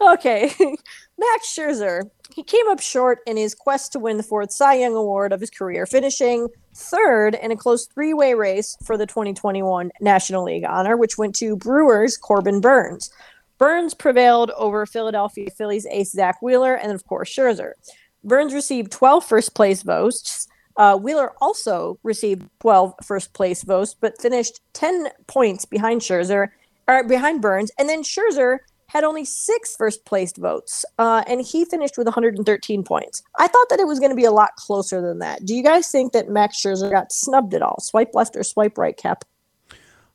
S4: Okay. *laughs* Max Scherzer. He came up short in his quest to win the fourth Cy Young Award of his career, finishing third in a close three way race for the 2021 National League honor, which went to Brewers' Corbin Burnes. Burnes prevailed over Philadelphia Phillies ace Zack Wheeler and, of course, Scherzer. Burnes received 12 first place votes. Uh, Wheeler also received 12 first place votes, but finished 10 points behind Scherzer, or behind Burnes. And then Scherzer had only six first placed votes, uh, and he finished with 113 points. I thought that it was going to be a lot closer than that. Do you guys think that Max Scherzer got snubbed at all? Swipe left or swipe right, Cap?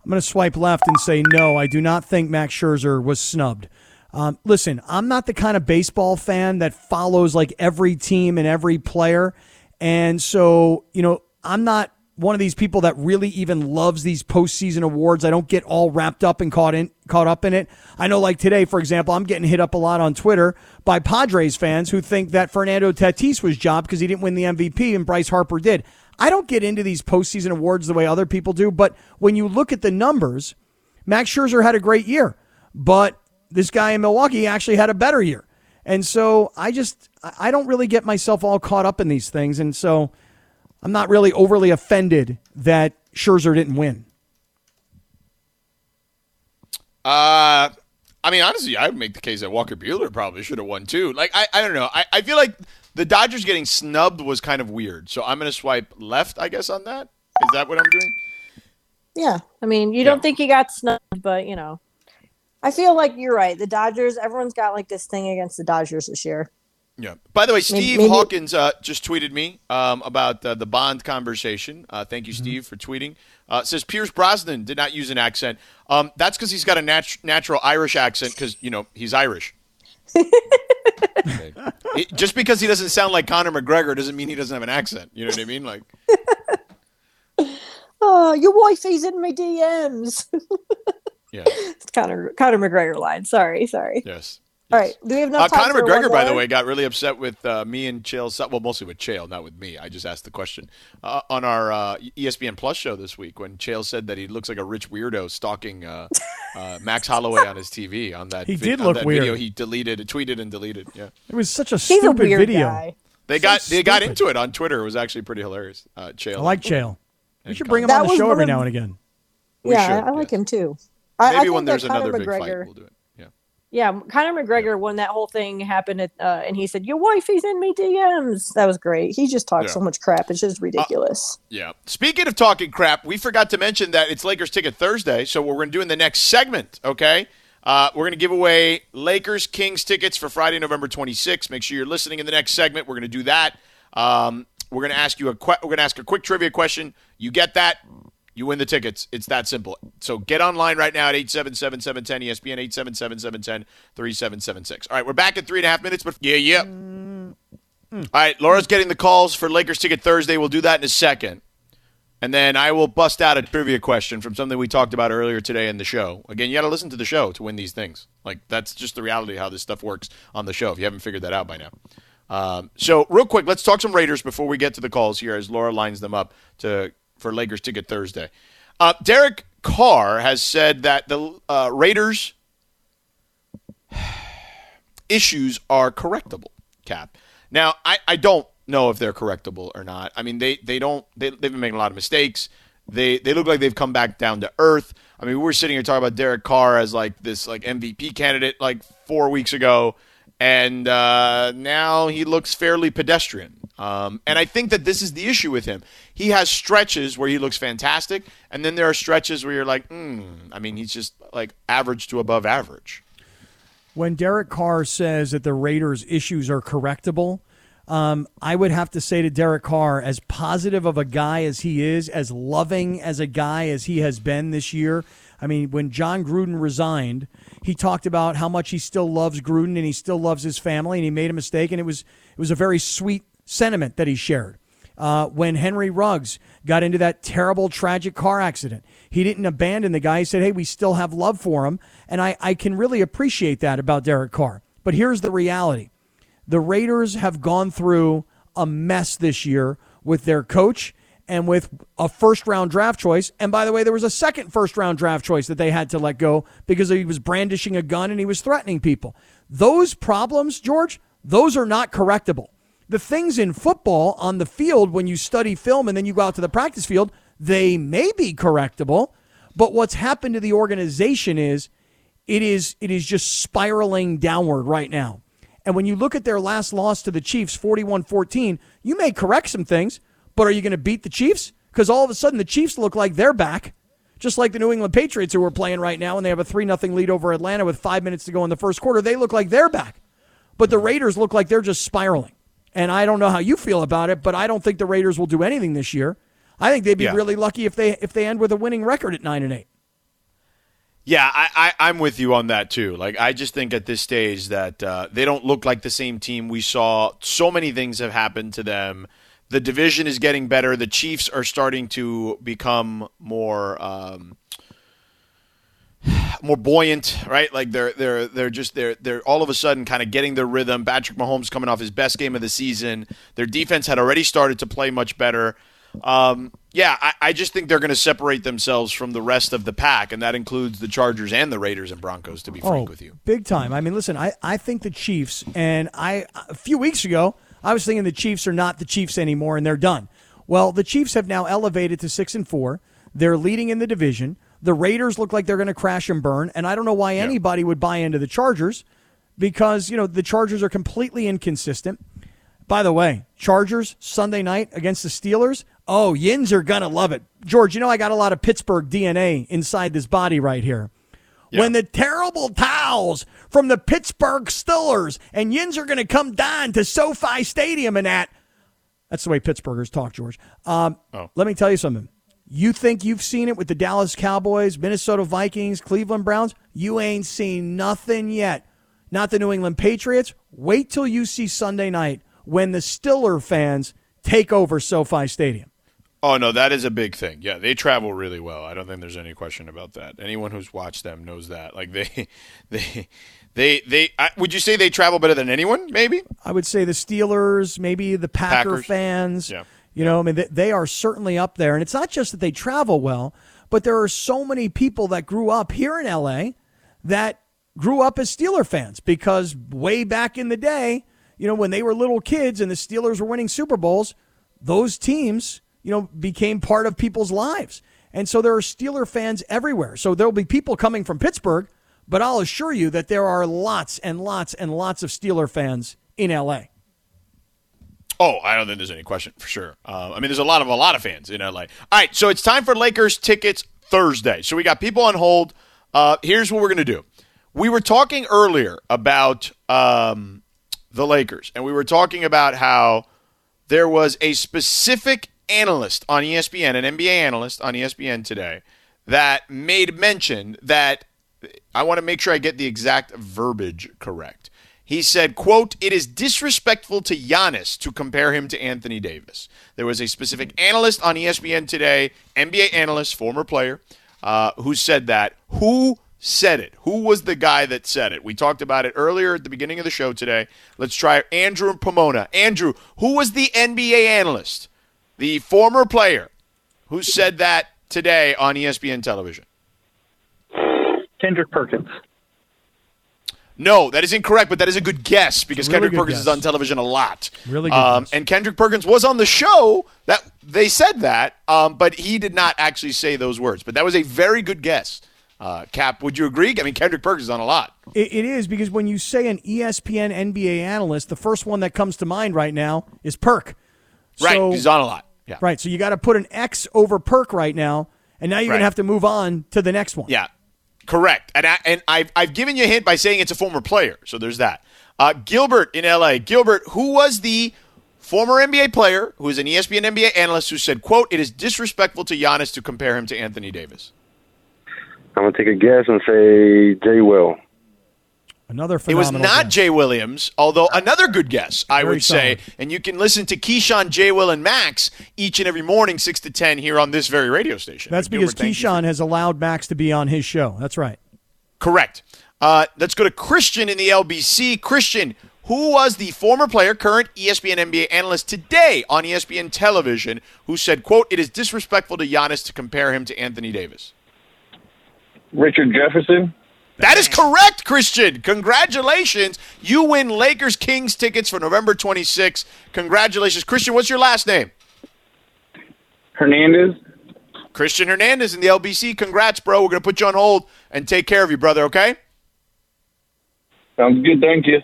S3: I'm going to swipe left and say no. I do not think Max Scherzer was snubbed. Um, listen, I'm not the kind of baseball fan that follows like every team and every player, and so you know I'm not one of these people that really even loves these postseason awards. I don't get all wrapped up and caught in caught up in it. I know, like today, for example, I'm getting hit up a lot on Twitter by Padres fans who think that Fernando Tatis was jobbed because he didn't win the MVP and Bryce Harper did. I don't get into these postseason awards the way other people do, but when you look at the numbers, Max Scherzer had a great year, but this guy in Milwaukee actually had a better year. And so I just I don't really get myself all caught up in these things, and so I'm not really overly offended that Scherzer didn't win.
S1: Uh, I mean, honestly, I would make the case that Walker Buehler probably should have won too. Like, I, I don't know. I, I feel like the Dodgers getting snubbed was kind of weird. So I'm going to swipe left, I guess, on that. Is that what I'm doing?
S4: Yeah. I mean, you
S1: Yeah.
S4: don't think he got snubbed, but, you know. I feel like you're right. The Dodgers, everyone's got like this thing against the Dodgers this year.
S1: Yeah. By the way, Steve
S4: maybe-
S1: Hawkins uh, just tweeted me um, about uh, the Bond conversation. Uh, thank you, Steve, for tweeting. Uh, says Pierce Brosnan did not use an accent. Um, that's because he's got a nat- natural Irish accent because you know he's Irish. It- just because he doesn't sound like Conor McGregor doesn't mean he doesn't have an accent. You know what I mean? Like, *laughs*
S4: Oh, your wife is in my DMs. *laughs*
S1: yeah,
S4: it's Conor, Conor McGregor line. Sorry, sorry.
S1: yes.
S4: All right. Do we have
S1: Uh,
S4: enough time
S1: Conor
S4: for
S1: McGregor,
S4: one
S1: by the way, got really upset with uh, me and Chael. Well, mostly with Chael, not with me. I just asked the question uh, on our uh, ESPN Plus show this week when Chael said that he looks like a rich weirdo stalking uh, uh, Max Holloway on his TV. On that, *laughs*
S3: He
S1: vi-
S3: did
S1: on
S3: look
S1: that
S3: weird.
S1: Video he deleted, tweeted, and deleted. Yeah,
S3: It was such a
S4: He's a
S3: stupid
S4: weird
S3: video.
S4: guy.
S1: They
S3: So
S1: got they got into it on Twitter. It was actually pretty hilarious. Uh, Chael.
S3: I like Chael. We should bring him
S8: That
S3: on the show every
S8: of-
S3: now and again.
S1: We
S8: yeah,
S1: should,
S8: I, I like
S1: yes.
S8: him too. I, I
S1: Maybe
S8: think
S1: when there's
S8: Conor
S1: another big
S8: McGregor,
S1: fight, we'll do it. Yeah.
S8: Conor McGregor when that whole thing happened, at, uh, and he said, "Your wife is in me DMs." That was great. He just talks
S1: Yeah.
S8: so much crap; it's just ridiculous.
S1: Yeah. Speaking of talking crap, we forgot to mention that it's Lakers Ticket Thursday, so we're going to do in the next segment, okay? Uh, we're going to give away Lakers Kings tickets for Friday, November 26th. Make sure you're listening in the next segment. We're going to do that. Um, we're going to ask you a que- we're going to ask a quick trivia question. You get that, you win the tickets. It's that simple. So get online right now at 877-710 ESPN 877-710-3776. All right, we're back in three and a half minutes, but yeah, yeah. All right, Laura's getting the calls for Lakers Ticket Thursday. We'll do that in a second. And then I will bust out a trivia question from something we talked about earlier today in the show. Again, you got to listen to the show to win these things. Like, that's just the reality of how this stuff works on the show, if you haven't figured that out by now. Um, so, real quick, let's talk some Raiders before we get to the calls here as Laura lines them up to for Lakers Ticket Thursday. Uh, Derek Carr has said that the uh, Raiders' *sighs* issues are correctable, Cap. Now, I, I don't know if they're correctable or not. I mean, they, they don't, they, they've been making a lot of mistakes. They, they look like they've come back down to earth. I mean, we were sitting here talking about Derek Carr as like this like MVP candidate like four weeks ago, and uh, now he looks fairly pedestrian. Um, and I think that this is the issue with him. He has stretches where he looks fantastic, and then there are stretches where you're like, hmm. I mean, he's just like average to above average.
S3: when Derek Carr says that the Raiders' issues are correctable, um, I would have to say to Derek Carr, as positive of a guy as he is, as loving as a guy as he has been this year. I mean, when Jon Gruden resigned, he talked about how much he still loves Gruden and he still loves his family, and he made a mistake, and it was it was a very sweet sentiment that he shared. Uh, when Henry Ruggs got into that terrible, tragic car accident, he didn't abandon the guy. He said, Hey, we still have love for him. And I, I can really appreciate that about Derek Carr. But here's the reality the Raiders have gone through a mess this year with their coach and with a first round draft choice. And by the way, there was a second first round draft choice that they had to let go because he was brandishing a gun and he was threatening people. Those problems, George, those are not correctable. The things in football on the field, when you study film and then you go out to the practice field, they may be correctable. But what's happened to the organization is it is it is just spiraling downward right now. And when you look at their last loss to the Chiefs, 41-14, you may correct some things, but are you going to beat the Chiefs? Because all of a sudden the Chiefs look like they're back, just like the New England Patriots who are playing right now, and they have a 3 0 lead over Atlanta with five minutes to go in the first quarter. They look like they're back. But the Raiders look like they're just spiraling. And I don't know how you feel about it, but I don't think the Raiders will do anything this year. I think they'd be
S1: Yeah.
S3: really lucky if they if they end with a winning record at nine and eight.
S1: Yeah, I, I, I'm with you on that too. Like, I just think at this stage that uh, they don't look like the same team we saw. So many things have happened to them. The division is getting better. The Chiefs are starting to become more um, more buoyant, right? Like they're they're they're just they're they're all of a sudden kind of getting their rhythm. Patrick Mahomes coming off his best game of the season. Their defense had already started to play much better. Um, yeah, I, I just think they're going to separate themselves from the rest of the pack, and that includes the Chargers and the Raiders and Broncos. To be frank with you,
S3: Big time. I mean, listen, I, I think the Chiefs, and I a few weeks ago, I was thinking the Chiefs are not the Chiefs anymore and they're done. Well, the Chiefs have now elevated to six and four. They're leading in the division. The Raiders look like they're going to crash and burn, and I don't know why anybody would buy into the Chargers because you know the Chargers are completely inconsistent. By the way, Chargers Sunday night against the Steelers. Oh, Yins are gonna love it. George, you know I got a lot of Pittsburgh DNA inside this body right here. When the terrible towels from the Pittsburgh Steelers and Yins are gonna come down to SoFi Stadium and that. That's the way Pittsburghers talk, George. Um, Let me tell you something. You think you've seen it with the Dallas Cowboys, Minnesota Vikings, Cleveland Browns? You ain't seen nothing yet. Not the New England Patriots. Wait till you see Sunday night when the Stiller fans take over SoFi Stadium.
S1: oh no, that is a big thing. Yeah, they travel really well. I don't think there's any question about that. Anyone who's watched them knows that. Like they, *laughs* they, they, they. I, would you say they travel better than anyone? Maybe.
S3: I would say the Steelers, maybe the Packer
S1: Packers.
S3: fans.
S1: Yeah.
S3: You know, I mean, they, are certainly up there. And it's not just that they travel well, but there are so many people that grew up here in LA that grew up as Steeler fans because way back in the day, you know, when they were little kids and the Steelers were winning Super Bowls, those teams, you know, became part of people's lives. And so there are Steeler fans everywhere. So there'll be people coming from Pittsburgh, but I'll assure you that there are lots and lots and lots of Steeler fans in LA.
S1: Oh, I don't think there's any question for sure. Uh, I mean, there's a lot of a lot of fans in LA. All right, so it's time for Lakers tickets Thursday. So we got people on hold. Uh, here's what we're gonna do. We were talking earlier about um, the Lakers, and we were talking about how there was a specific analyst on ESPN, an NBA analyst on ESPN today, that made mention that I want to make sure I get the exact verbiage correct. He said, quote, it is disrespectful to Giannis to compare him to Anthony Davis. There was a specific analyst on ESPN today, NBA analyst, former player, uh, who said that. Who said it? Who was the guy that said it? We talked about it earlier at the beginning of the show today. Let's try Andrew Pomona. Andrew, who was the NBA analyst, the former player who said that today on ESPN television?
S6: Kendrick Perkins.
S1: No, that is incorrect, but that is a good guess because
S3: Really
S1: Kendrick Perkins
S3: guess.
S1: is on television a lot.
S3: Really good
S1: Um, and Kendrick Perkins was on the show that they said that, um, but he did not actually say those words. But that was a very good guess. Uh, Cap, would you agree? I mean, Kendrick Perkins is on a lot.
S3: It, it is because when you say an ESPN NBA analyst, the first one that comes to mind right now is Perk.
S1: Right,
S3: So-
S1: he's on a lot. Yeah.
S3: Right. So you got to put an X over Perk right now, and now you're
S1: Right.
S3: going to have to move on to the next one.
S1: Yeah, correct. And I, and I've I've given you a hint by saying it's a former player, so there's that. Uh, Gilbert in L.A. Gilbert, who was the former NBA player, who is an ESPN NBA analyst, who said, "quote It is disrespectful to Giannis to compare him to Anthony Davis."
S5: I'm gonna take a guess and say Jay Will.
S3: Another
S1: It was not
S3: guess.
S1: Jay Williams, although another good guess, I
S3: Very
S1: would say. And you can listen to Keyshawn, Jay Will, and Max each and every morning, six to ten, here on this very radio station.
S3: That's because
S1: thank
S3: Keyshawn has allowed Max to be on his show. That's right.
S1: Correct. Uh, let's go to Christian in the LBC. Christian, who was the former player, current ESPN NBA analyst today on ESPN television, who said, quote, it is disrespectful to Giannis to compare him to Anthony Davis.
S6: Richard Jefferson.
S1: That is correct, Christian. Congratulations. You win Lakers Kings tickets for November 26th. Congratulations. Christian, what's your last name?
S6: Hernandez.
S1: Christian Hernandez in the LBC. Congrats, bro. We're going to put you on hold and take care of you, brother, okay?
S6: Sounds good. Thank you.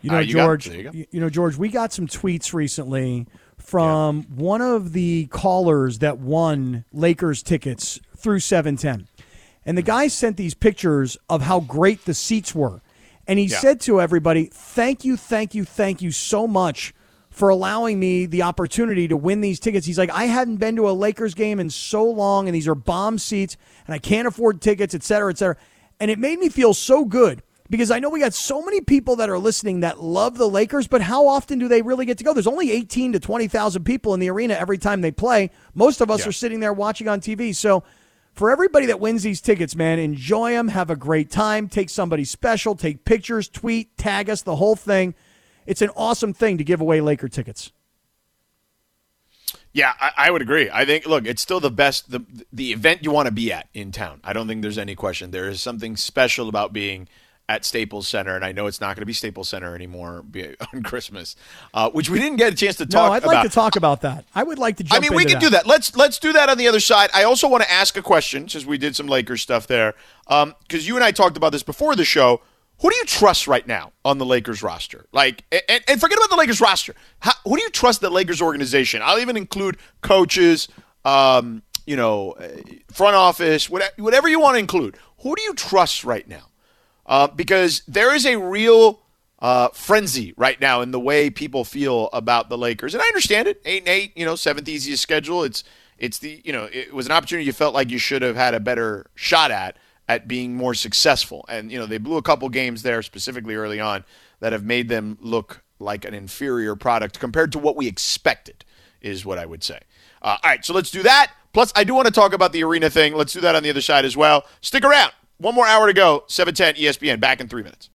S3: You know,
S1: Ah, you
S3: George.
S1: there you
S3: you, you know, George. We got some tweets recently from one of the callers that won Lakers tickets through 710, and the guy sent these pictures of how great the seats were, and he
S1: Yeah.
S3: said to everybody, "Thank you, thank you, thank you so much." For allowing me the opportunity to win these tickets. He's like, I hadn't been to a Lakers game in so long, and these are bomb seats, and I can't afford tickets, et cetera, et cetera. And it made me feel so good because I know we got so many people that are listening that love the Lakers, but how often do they really get to go? There's only 18 to 20,000 people in the arena every time they play. Most of us
S1: Yeah.
S3: are sitting there watching on TV. So for everybody that wins these tickets, man, enjoy them, have a great time, take somebody special, take pictures, tweet, tag us, the whole thing. It's an awesome thing to give away Laker tickets.
S1: Yeah, I, I would agree. I think, look, it's still the best, the the event you want to be at in town. I don't think there's any question. There is something special about being at Staples Center, and I know it's not going to be Staples Center anymore *laughs* on Christmas, uh, which we didn't get a chance to talk.
S3: No, I'd
S1: about.
S3: like to talk about that. I would like to jump
S1: I mean, we can do that. Let's let's do that on the other side. I also want to ask a question since we did some Lakers stuff there, because you and I talked about this before the show. Who do you trust right now on the Lakers roster? Like, and, and forget about the Lakers roster. How, who do you trust the Lakers organization? I'll even include coaches, um, you know, uh, front office, whatever you want to include. Who do you trust right now? Uh, because there is a real uh, frenzy right now in the way people feel about the Lakers, and I understand it. Eight and eight, you know, seventh easiest schedule. It's it's the you know it was an opportunity you felt like you should have had a better shot at at being more successful, and you know they blew a couple games there specifically early on that have made them look like an inferior product compared to what we expected. Is what I would say. Uh, all right, so let's do that. Plus, I do want to talk about the arena thing. Let's do that on the other side as well. Stick around. One more hour to go. 710 ESPN. Back in three minutes.